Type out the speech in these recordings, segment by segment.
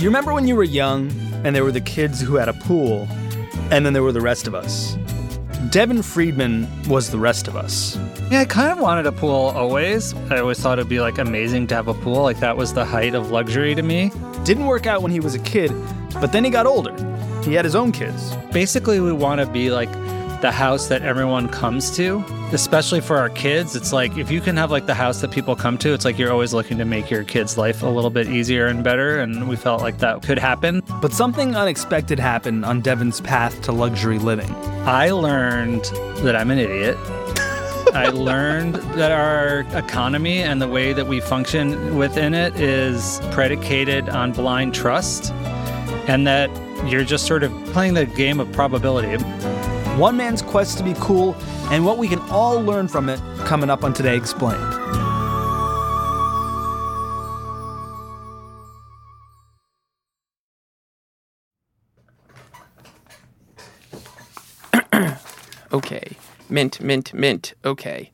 You remember when you were young and there were the kids who had a pool, and then there were the rest of us? Devin Friedman was the rest of us. Yeah, I kind of wanted a pool always. I always thought it'd be like amazing to have a pool. Like that was the height of luxury to me. Didn't work out when he was a kid, but then he got older. He had his own kids. Basically, we want to be like the house that everyone comes to, especially for our kids. It's like if you can have like the house that people come to, it's like you're always looking to make your kids' life a little bit easier and better. And we felt like that could happen. But something unexpected happened on Devin's path to luxury living. I learned that I'm an idiot. I learned that our economy and the way that we function within it is predicated on blind trust, and that you're just sort of playing the game of probability. One man's quest to be cool, and what we can all learn from it coming up on Today Explained. Okay. Mint, mint, mint. Okay.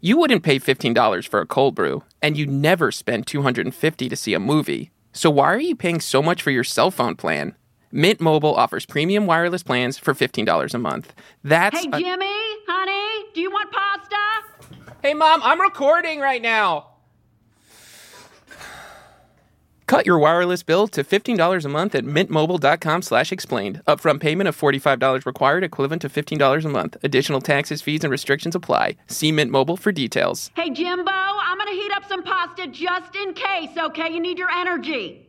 You wouldn't pay $15 for a cold brew, and you never spend 250 to see a movie. So why are you paying so much for your cell phone plan? Mint Mobile offers premium wireless plans for $15 a month. That's Hey, a- Jimmy, honey, do you want pasta? Hey mom, I'm recording right now. Cut your wireless bill to $15 a month at mintmobile.com slash explained. Upfront payment of $45 required, equivalent to $15 a month. Additional taxes, fees, and restrictions apply. See Mint Mobile for details. Hey, Jimbo, I'm gonna heat up some pasta just in case, okay? You need your energy.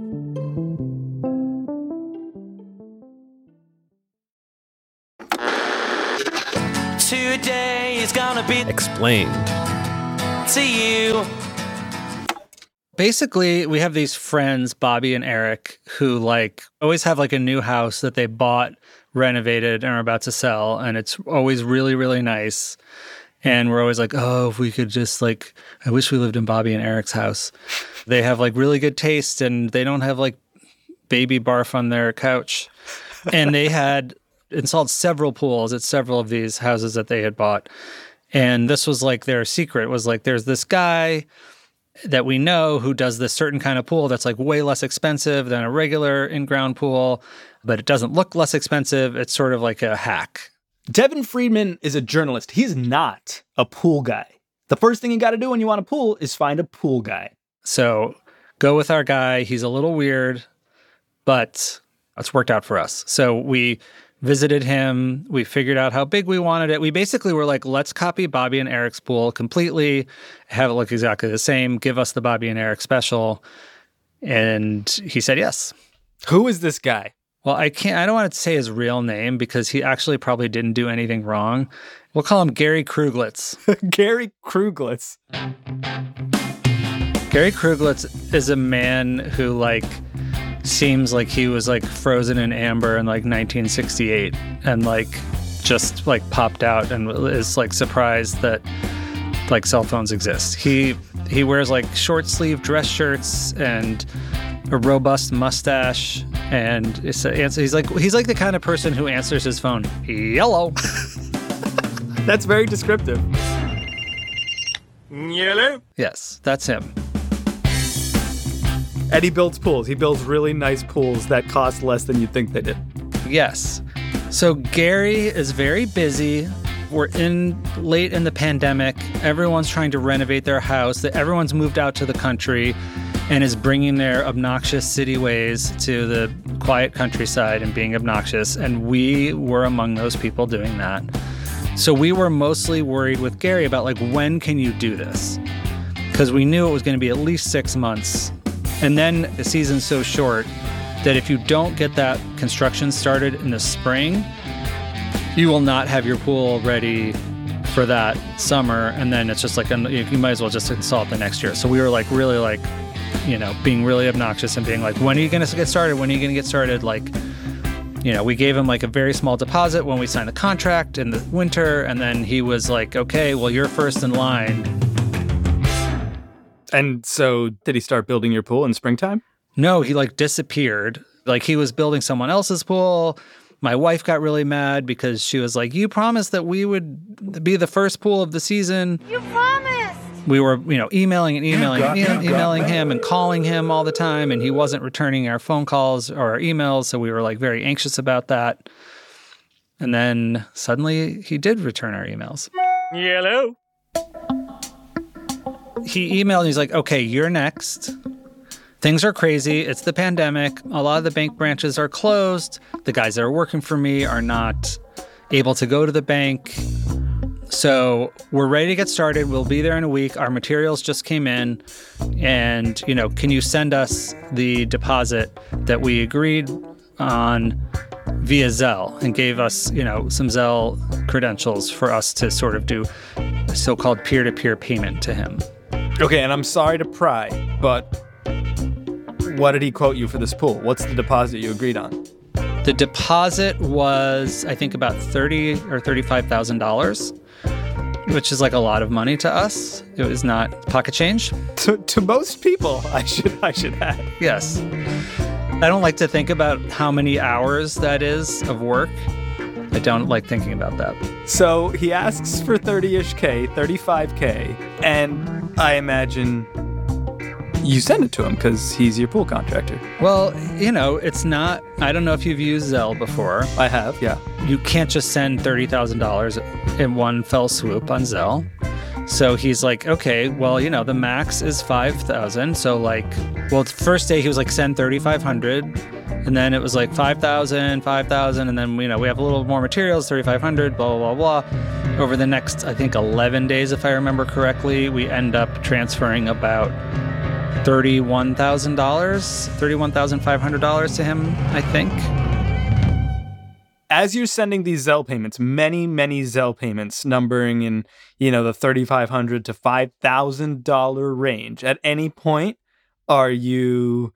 Today is gonna be Explained. to you. Basically, we have these friends, Bobby and Eric, who like always have like a new house that they bought, renovated, and are about to sell. And it's always really, really nice. And we're always like, oh, if we could just like, I wish we lived in Bobby and Eric's house. They have like really good taste and they don't have like baby barf on their couch. And they had installed several pools at several of these houses that they had bought. And this was like their secret was like, there's this guy that we know who does this certain kind of pool that's like way less expensive than a regular in-ground pool, but it doesn't look less expensive. It's sort of like a hack. Devin Friedman is a journalist. He's not a pool guy. The first thing you got to do when you want a pool is find a pool guy. So go with our guy. He's a little weird, but it's worked out for us. So we visited him. We figured out how big we wanted it. We basically were like, let's copy Bobby and Eric's pool completely, have it look exactly the same, give us the Bobby and Eric special. And he said yes. Who is this guy? Well, I can't, I don't want to say his real name because he actually probably didn't do anything wrong. We'll call him Gary Kruglitz. Gary Kruglitz. Gary Kruglitz is a man who, like, seems like he was like frozen in amber in like 1968 and like just like popped out and is like surprised that like cell phones exist. He he wears like short sleeve dress shirts and a robust mustache and it's a, he's like he's like the kind of person who answers his phone yellow. That's very descriptive. Yellow? yes, that's him. Eddie builds pools. He builds really nice pools that cost less than you'd think they did. Yes. So Gary is very busy. We're in late in the pandemic. Everyone's trying to renovate their house. Everyone's moved out to the country and is bringing their obnoxious city ways to the quiet countryside and being obnoxious. And we were among those people doing that. So we were mostly worried with Gary about like when can you do this? Because we knew it was going to be at least six months. And then the season's so short that if you don't get that construction started in the spring, you will not have your pool ready for that summer. And then it's just like, you might as well just install it the next year. So we were like, really like, you know, being really obnoxious and being like, when are you going to get started? When are you going to get started? Like, you know, we gave him like a very small deposit when we signed the contract in the winter. And then he was like, okay, well, you're first in line. And so, did he start building your pool in springtime? No, he like disappeared. Like he was building someone else's pool. My wife got really mad because she was like, You promised that we would be the first pool of the season. You promised! We were, you know, emailing and emailing and e- emailing him and calling him all the time, and he wasn't returning our phone calls or our emails. So we were like very anxious about that. And then suddenly he did return our emails. Hello. He emailed and he's like, okay, you're next. Things are crazy. It's the pandemic. A lot of the bank branches are closed. The guys that are working for me are not able to go to the bank. So we're ready to get started. We'll be there in a week. Our materials just came in. And, you know, can you send us the deposit that we agreed on via Zelle and gave us, you know, some Zelle credentials for us to sort of do so called peer to peer payment to him. Okay, and I'm sorry to pry, but what did he quote you for this pool? What's the deposit you agreed on? The deposit was, I think, about thirty or thirty-five thousand dollars, which is like a lot of money to us. It was not pocket change. To, to most people, I should I should add. Yes, I don't like to think about how many hours that is of work. I don't like thinking about that. So he asks for 30-ish K, 35K, and I imagine you send it to him because he's your pool contractor. Well, you know, it's not. I don't know if you've used Zelle before. I have, yeah. You can't just send thirty thousand dollars in one fell swoop on Zelle. So he's like, okay, well, you know, the max is five thousand. So like, well, the first day he was like, send thirty five hundred, and then it was like 5,000, 5,000, and then you know we have a little more materials, thirty five hundred, blah blah blah blah. Over the next, I think, eleven days, if I remember correctly, we end up transferring about thirty-one thousand dollars, thirty-one thousand five hundred dollars to him, I think. As you're sending these Zelle payments, many, many Zelle payments numbering in, you know, the 3,500 to $5,000 range, at any point, are you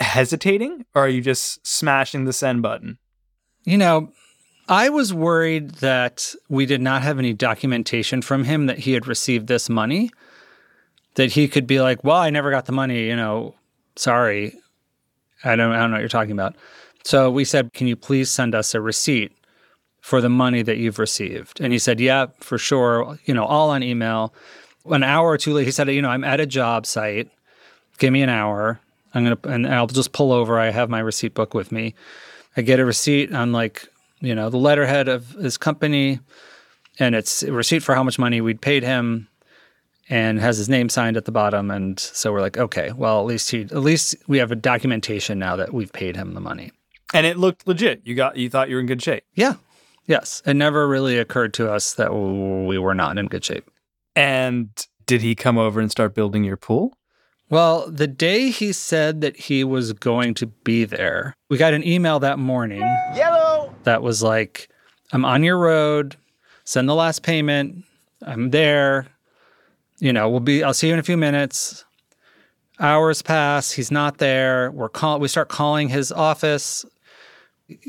hesitating or are you just smashing the send button? You know, I was worried that we did not have any documentation from him that he had received this money, that he could be like, "Well, I never got the money, you know, sorry. I don't I don't know what you're talking about." So we said, "Can you please send us a receipt for the money that you've received?" And he said, "Yeah, for sure, you know, all on email." An hour or two later, he said, "You know, I'm at a job site. Give me an hour. I'm to and I'll just pull over. I have my receipt book with me." I get a receipt on like, you know, the letterhead of his company and it's a receipt for how much money we'd paid him and has his name signed at the bottom and so we're like, okay, well, at least he at least we have a documentation now that we've paid him the money. And it looked legit. You got you thought you were in good shape. Yeah. Yes. It never really occurred to us that we were not in good shape. And did he come over and start building your pool? Well, the day he said that he was going to be there, we got an email that morning. Yellow. That was like, I'm on your road. Send the last payment. I'm there. You know, we'll be. I'll see you in a few minutes. Hours pass. He's not there. We're call. We start calling his office.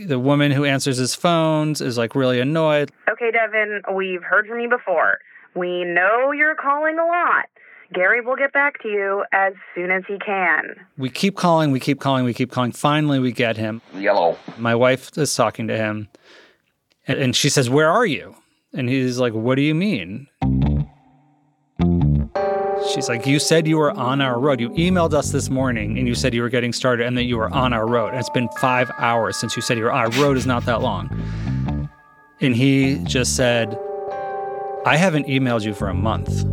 The woman who answers his phones is like really annoyed. Okay, Devin, we've heard from you before. We know you're calling a lot. Gary will get back to you as soon as he can. We keep calling. We keep calling. We keep calling. Finally, we get him. Yellow. My wife is talking to him, and, and she says, "Where are you?" And he's like, "What do you mean?" She's like, You said you were on our road. You emailed us this morning and you said you were getting started and that you were on our road. And it's been five hours since you said you were on our road is not that long. And he just said, I haven't emailed you for a month.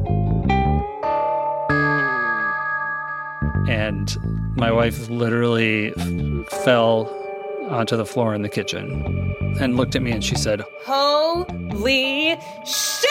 And my wife literally f- fell onto the floor in the kitchen and looked at me and she said, Holy shit!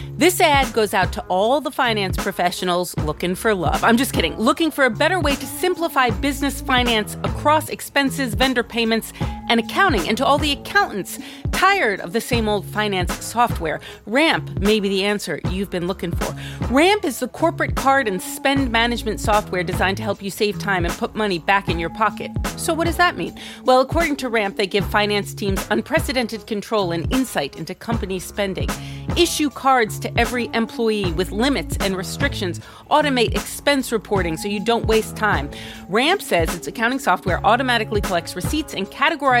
This ad goes out to all the finance professionals looking for love. I'm just kidding. Looking for a better way to simplify business finance across expenses, vendor payments, and accounting, and to all the accountants tired of the same old finance software. Ramp may be the answer you've been looking for. Ramp is the corporate card and spend management software designed to help you save time and put money back in your pocket. So, what does that mean? Well, according to Ramp, they give finance teams unprecedented control and insight into company spending, issue cards to every employee with limits and restrictions, automate expense reporting so you don't waste time. Ramp says its accounting software automatically collects receipts and categorizes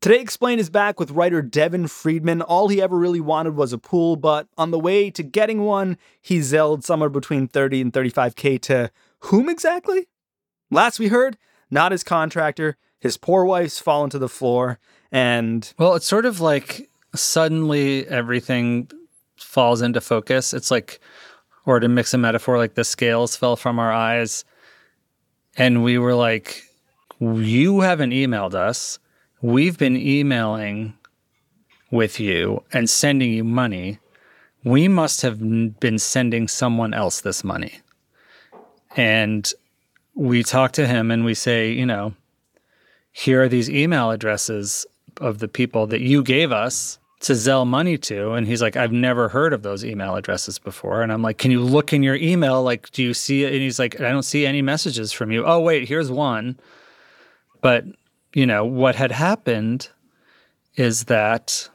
Today Explained is back with writer Devin Friedman. All he ever really wanted was a pool, but on the way to getting one, he zelled somewhere between 30 and 35k to whom exactly? Last we heard, not his contractor. His poor wife's fallen to the floor, and Well, it's sort of like suddenly everything falls into focus. It's like, or to mix a metaphor, like the scales fell from our eyes. And we were like, You haven't emailed us. We've been emailing with you and sending you money. We must have been sending someone else this money. And we talk to him and we say, you know, here are these email addresses of the people that you gave us to Zelle money to. And he's like, I've never heard of those email addresses before. And I'm like, Can you look in your email? Like, do you see it? And he's like, I don't see any messages from you. Oh, wait, here's one. But, you know, what had happened is that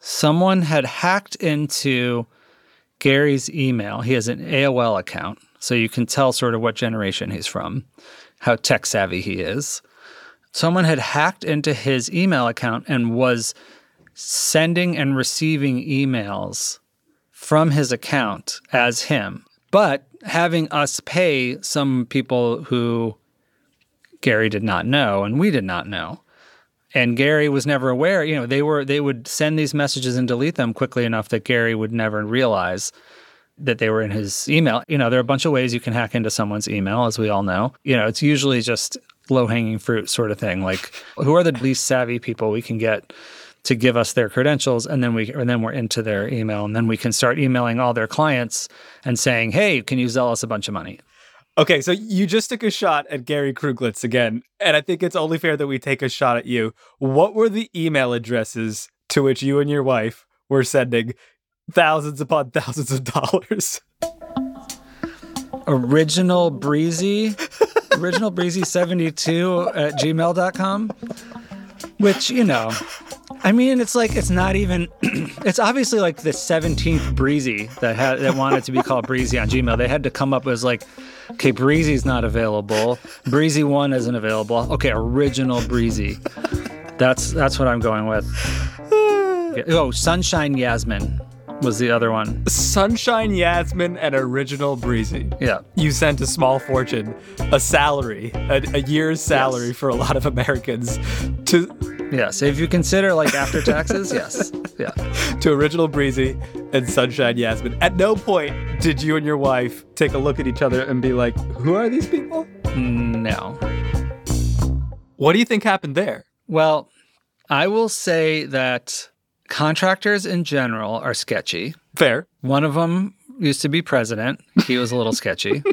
someone had hacked into Gary's email. He has an AOL account. So you can tell sort of what generation he's from, how tech savvy he is someone had hacked into his email account and was sending and receiving emails from his account as him, but having us pay some people who Gary did not know and we did not know. And Gary was never aware, you know, they were they would send these messages and delete them quickly enough that Gary would never realize that they were in his email. You know, there are a bunch of ways you can hack into someone's email, as we all know. You know, it's usually just low hanging fruit sort of thing. Like, who are the least savvy people we can get to give us their credentials, and then we and then we're into their email, and then we can start emailing all their clients and saying, "Hey, can you Zelle us a bunch of money?" Okay, so you just took a shot at Gary Kruglitz again, and I think it's only fair that we take a shot at you. What were the email addresses to which you and your wife were sending thousands upon thousands of dollars. Original Breezy, original Breezy 72 at gmail.com, which, you know, I mean, it's like, it's not even, it's obviously like the 17th Breezy that had, that wanted to be called Breezy on Gmail. They had to come up with like, okay, Breezy's not available. Breezy 1 isn't available. Okay, original Breezy. That's, that's what I'm going with. Oh, Sunshine Yasmin was the other one. Sunshine Yasmin and Original Breezy. Yeah. You sent a small fortune, a salary, a, a year's salary for a lot of Americans to Yes. If you consider like after taxes, yes. Yeah. to Original Breezy and Sunshine Yasmin. At no point did you and your wife take a look at each other and be like, "Who are these people?" No. What do you think happened there? Well, I will say that contractors in general are sketchy. Fair. One of them used to be president. He was a little sketchy.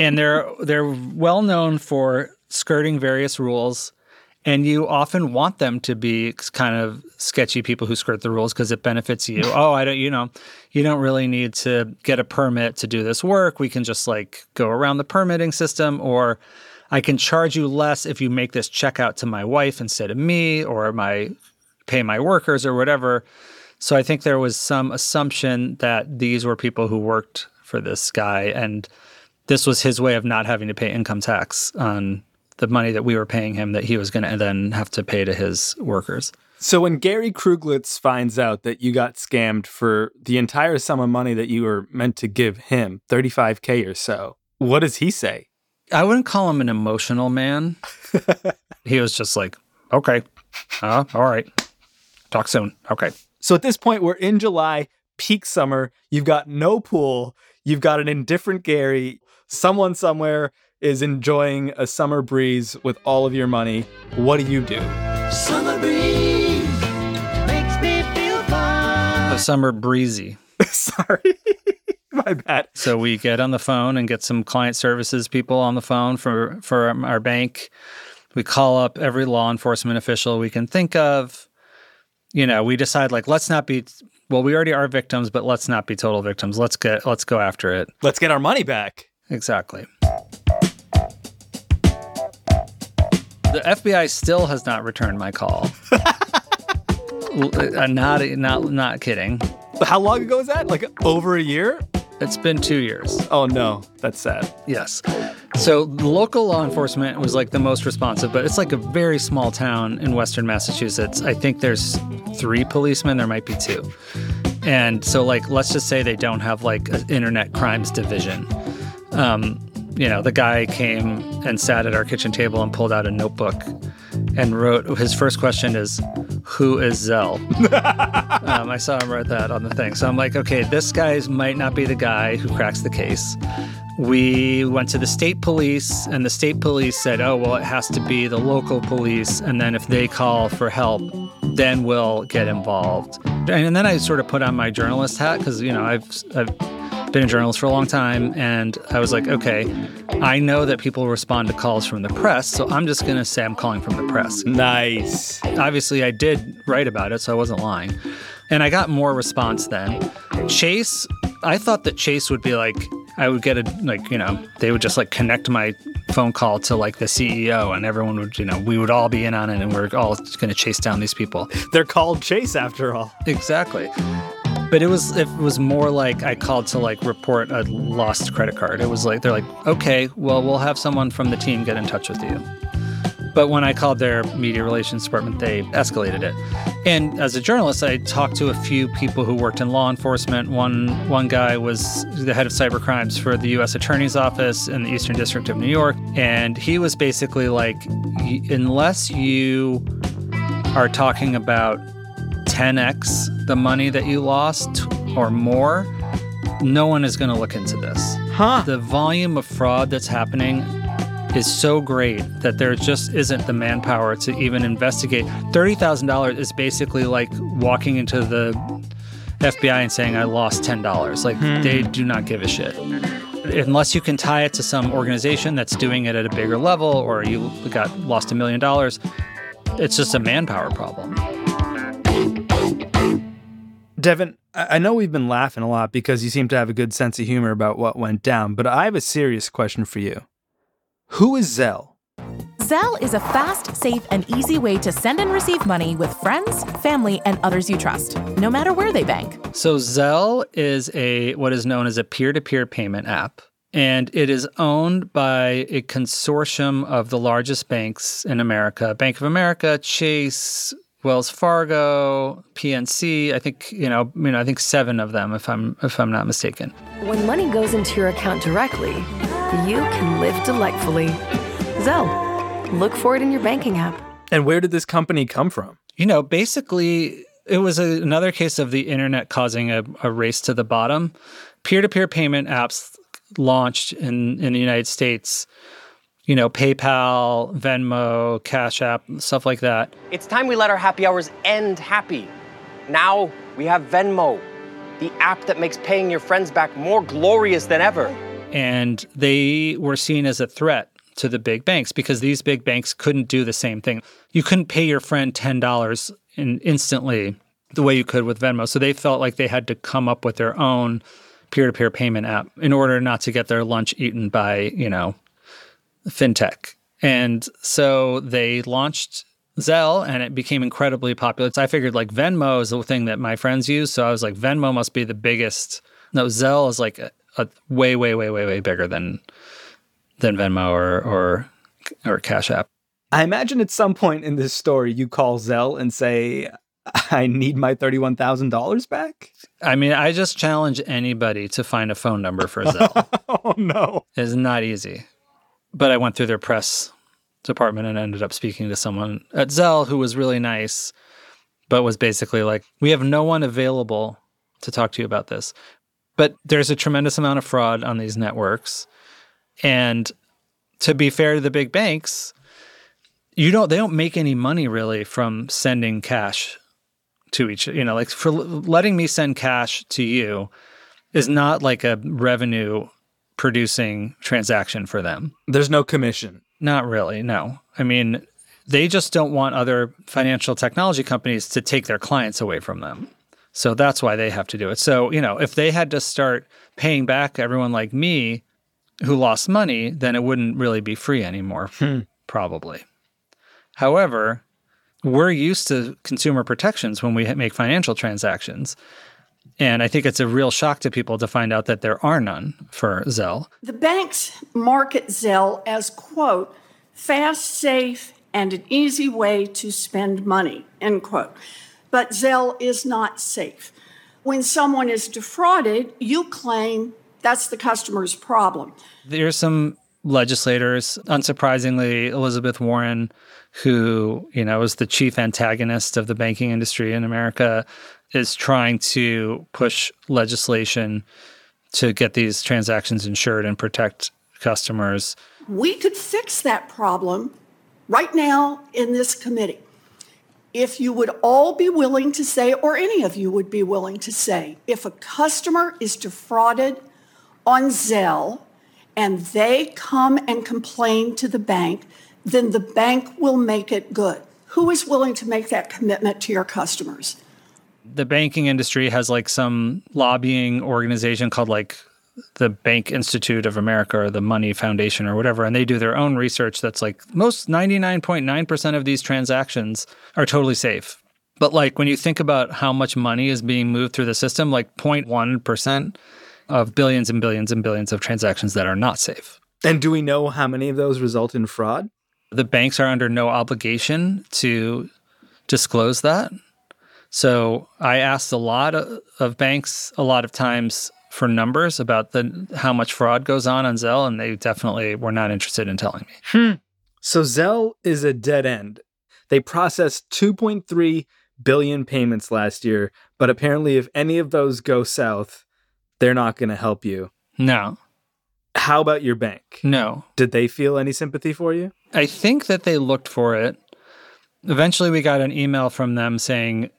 And they're they're well known for skirting various rules and you often want them to be kind of sketchy people who skirt the rules because it benefits you. oh, I don't you know, you don't really need to get a permit to do this work. We can just like go around the permitting system or I can charge you less if you make this check out to my wife instead of me or my pay my workers or whatever. So I think there was some assumption that these were people who worked for this guy and this was his way of not having to pay income tax on the money that we were paying him that he was going to then have to pay to his workers. So when Gary Kruglitz finds out that you got scammed for the entire sum of money that you were meant to give him, 35k or so, what does he say? I wouldn't call him an emotional man. he was just like, okay, uh, all right. Talk soon. Okay. So at this point, we're in July, peak summer. You've got no pool. You've got an indifferent Gary. Someone somewhere is enjoying a summer breeze with all of your money. What do you do? Summer breeze makes me feel fine. A summer breezy. Sorry. My bad. So we get on the phone and get some client services people on the phone for for our bank. We call up every law enforcement official we can think of. You know, we decide like let's not be well, we already are victims, but let's not be total victims. Let's get let's go after it. Let's get our money back. Exactly. The FBI still has not returned my call. L- uh, not not not kidding. How long ago was that? Like over a year? It's been 2 years. Oh no, that's sad. Yes. So local law enforcement was like the most responsive, but it's like a very small town in western Massachusetts. I think there's three policemen, there might be two. And so like let's just say they don't have like an internet crimes division. Um, you know, the guy came and sat at our kitchen table and pulled out a notebook and wrote his first question is who is Zelle? um, I saw him write that on the thing. So I'm like, okay, this guy might not be the guy who cracks the case. We went to the state police, and the state police said, oh, well, it has to be the local police. And then if they call for help, then we'll get involved. And then I sort of put on my journalist hat because, you know, I've, I've been a journalist for a long time. And I was like, okay, I know that people respond to calls from the press. So I'm just going to say I'm calling from the press. Nice. Obviously, I did write about it, so I wasn't lying. And I got more response then. Chase, I thought that Chase would be like, I would get a, like, you know, they would just like connect my phone call to like the CEO and everyone would, you know, we would all be in on it and we're all going to chase down these people. They're called Chase after all. Exactly. But it was it was more like I called to like report a lost credit card. It was like they're like, okay, well we'll have someone from the team get in touch with you. But when I called their media relations department, they escalated it. And as a journalist, I talked to a few people who worked in law enforcement. One one guy was the head of cyber crimes for the U.S. Attorney's Office in the Eastern District of New York, and he was basically like, unless you are talking about 10x the money that you lost or more, no one is going to look into this. Huh. The volume of fraud that's happening is so great that there just isn't the manpower to even investigate. $30,000 is basically like walking into the FBI and saying, I lost $10. Like, hmm. they do not give a shit. Unless you can tie it to some organization that's doing it at a bigger level or you got lost a million dollars, it's just a manpower problem. Devin, I I know we've been laughing a lot because you seem to have a good sense of humor about what went down, but I have a serious question for you. Who is Zelle? Zelle is a fast, safe, and easy way to send and receive money with friends, family, and others you trust, no matter where they bank. So Zelle is a what is known as a peer-to-peer payment app, and it is owned by a consortium of the largest banks in America: Bank of America, Chase, Wells Fargo, PNC. I think you know, you know, I think seven of them, if I'm if I'm not mistaken. When money goes into your account directly, you can live delightfully. Zelle, look for it in your banking app. And where did this company come from? You know, basically, it was a, another case of the internet causing a, a race to the bottom. Peer to peer payment apps launched in, in the United States, you know, PayPal, Venmo, Cash App, stuff like that. It's time we let our happy hours end happy. Now we have Venmo, the app that makes paying your friends back more glorious than ever. And they were seen as a threat to the big banks because these big banks couldn't do the same thing. You couldn't pay your friend $10 in instantly the way you could with Venmo. So they felt like they had to come up with their own peer-to-peer payment app in order not to get their lunch eaten by, you know, fintech. And so they launched Zelle and it became incredibly popular. So I figured like Venmo is the thing that my friends use. So I was like, Venmo must be the biggest. No, Zelle is like a, a way, way, way, way, way bigger than than Venmo or or or Cash App. I imagine at some point in this story you call Zelle and say, I need my $31,000 back. I mean, I just challenge anybody to find a phone number for Zelle. oh, no. It's not easy. But I went through their press department and ended up speaking to someone at Zelle who was really nice, but was basically like, We have no one available to talk to you about this. But there's a tremendous amount of fraud on these networks. And to be fair to the big banks, you don't they don't make any money really from sending cash to each you know like for letting me send cash to you is not like a revenue producing transaction for them. There's no commission. not really no. I mean they just don't want other financial technology companies to take their clients away from them. So that's why they have to do it. So you know if they had to start paying back everyone like me who lost money then it wouldn't really be free anymore hmm. probably. However, we're used to consumer protections when we make financial transactions. And I think it's a real shock to people to find out that there are none for Zelle. The banks market Zelle as, quote, fast, safe, and an easy way to spend money, end quote. But Zelle is not safe. When someone is defrauded, you claim that's the customer's problem. There's some legislators, unsurprisingly, Elizabeth Warren, who, you know, is the chief antagonist of the banking industry in America, is trying to push legislation to get these transactions insured and protect customers. We could fix that problem right now in this committee. If you would all be willing to say, or any of you would be willing to say, if a customer is defrauded on Zelle and they come and complain to the bank, then the bank will make it good. Who is willing to make that commitment to your customers? The banking industry has like some lobbying organization called like the Bank Institute of America or the Money Foundation or whatever, and they do their own research that's like most 99.9% of these transactions are totally safe. But like when you think about how much money is being moved through the system, like 0.1% of billions and billions and billions of transactions that are not safe. And do we know how many of those result in fraud? The banks are under no obligation to disclose that. So I asked a lot of, of banks a lot of times for numbers about the how much fraud goes on on Zelle, and they definitely were not interested in telling me. Hmm. So Zelle is a dead end. They processed 2.3 billion payments last year, but apparently, if any of those go south, they're not going to help you. No, How about your bank? no. Did they feel any sympathy for you? I think that they looked for it. Eventually, we got an email from them saying,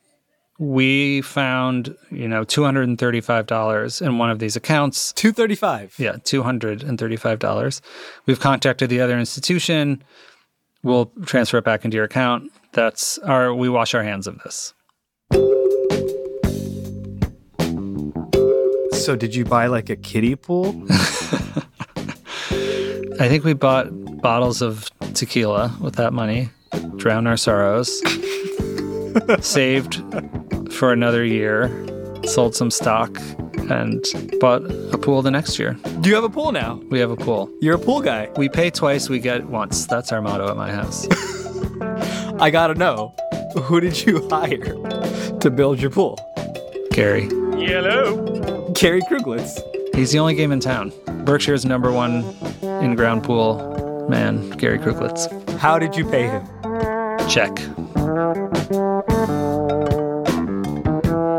we found, you know, $235 in one of these accounts. 235. Yeah, $235. We've contacted the other institution. We'll transfer it back into your account. That's our, we wash our hands of this. So did you buy like a kiddie pool? I think we bought bottles of tequila with that money, drown our sorrows, saved for another year, sold some stock, and bought a pool the next year. Do you have a pool now? We have a pool. You're a pool guy. We pay twice, we get once. That's our motto at my house. I gotta know, who did you hire to build your pool? Gary. Hello. Gary Kruglitz. He's the only game in town. Berkshire's number one in ground pool man, Gary Kruglitz. How did you pay him? Check.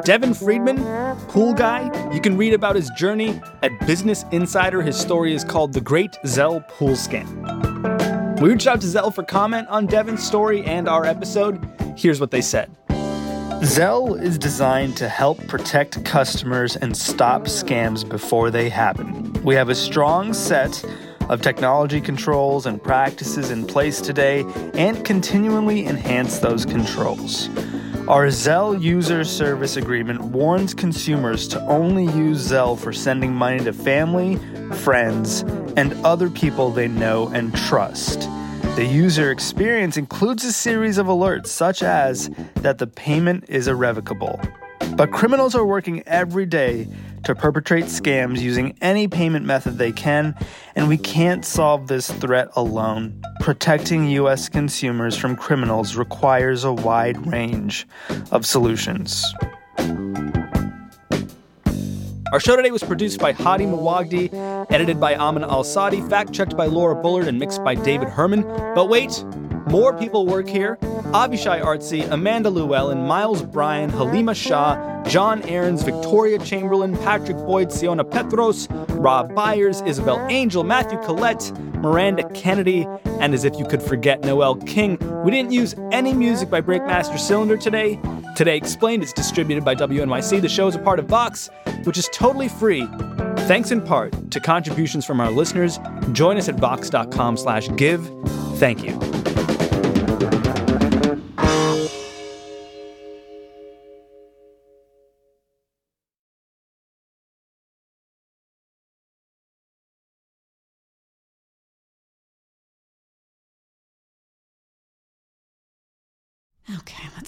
Devin Friedman, pool guy. You can read about his journey at Business Insider. His story is called The Great Zelle Pool Scam. We reached out to Zelle for comment on Devin's story and our episode. Here's what they said. Zelle is designed to help protect customers and stop scams before they happen. We have a strong set of technology controls and practices in place today and continually enhance those controls. Our Zelle user service agreement warns consumers to only use Zelle for sending money to family, friends, and other people they know and trust. The user experience includes a series of alerts, such as that the payment is irrevocable. But criminals are working every day to perpetrate scams using any payment method they can, and we can't solve this threat alone. Protecting U.S. consumers from criminals requires a wide range of solutions. Our show today was produced by Hady Mawajdeh, edited by Amina Al-Sadi, fact checked by Laura Bullard, and mixed by David Herman. But wait, more people work here Avishai Artsy, Amanda Llewellyn, Miles Bryan, Halima Shah, John Aarons, Victoria Chamberlain, Patrick Boyd, Siona Petros, Rob Byers, Isabel Angell, Matthew Collette, Miranda Kennedy, and as if you could forget Noel King, we didn't use any music by Breakmaster Cylinder today. Today Explained is distributed by WNYC. The show is a part of Vox, which is totally free. Thanks in part to contributions from our listeners. Join us at vox.com slash give. Thank you.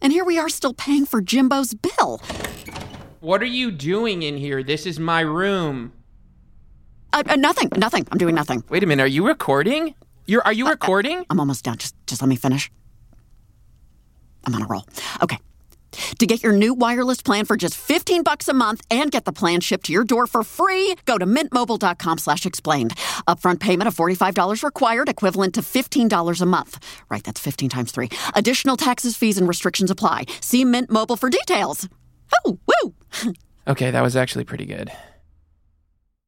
And here we are still paying for Jimbo's bill. What are you doing in here? This is my room. Uh, uh, nothing, nothing. I'm doing nothing. Wait a minute, are you recording? You're are you recording? I'm almost done. Just just let me finish. I'm on a roll. Okay. To get your new wireless plan for just 15 bucks a month and get the plan shipped to your door for free, go to mintmobile.com slash explained. Upfront payment of $45 required, equivalent to $15 a month. Right, that's 15 times 3. Additional taxes, fees, and restrictions apply. See Mint Mobile for details. Oh, woo! Okay, that was actually pretty good.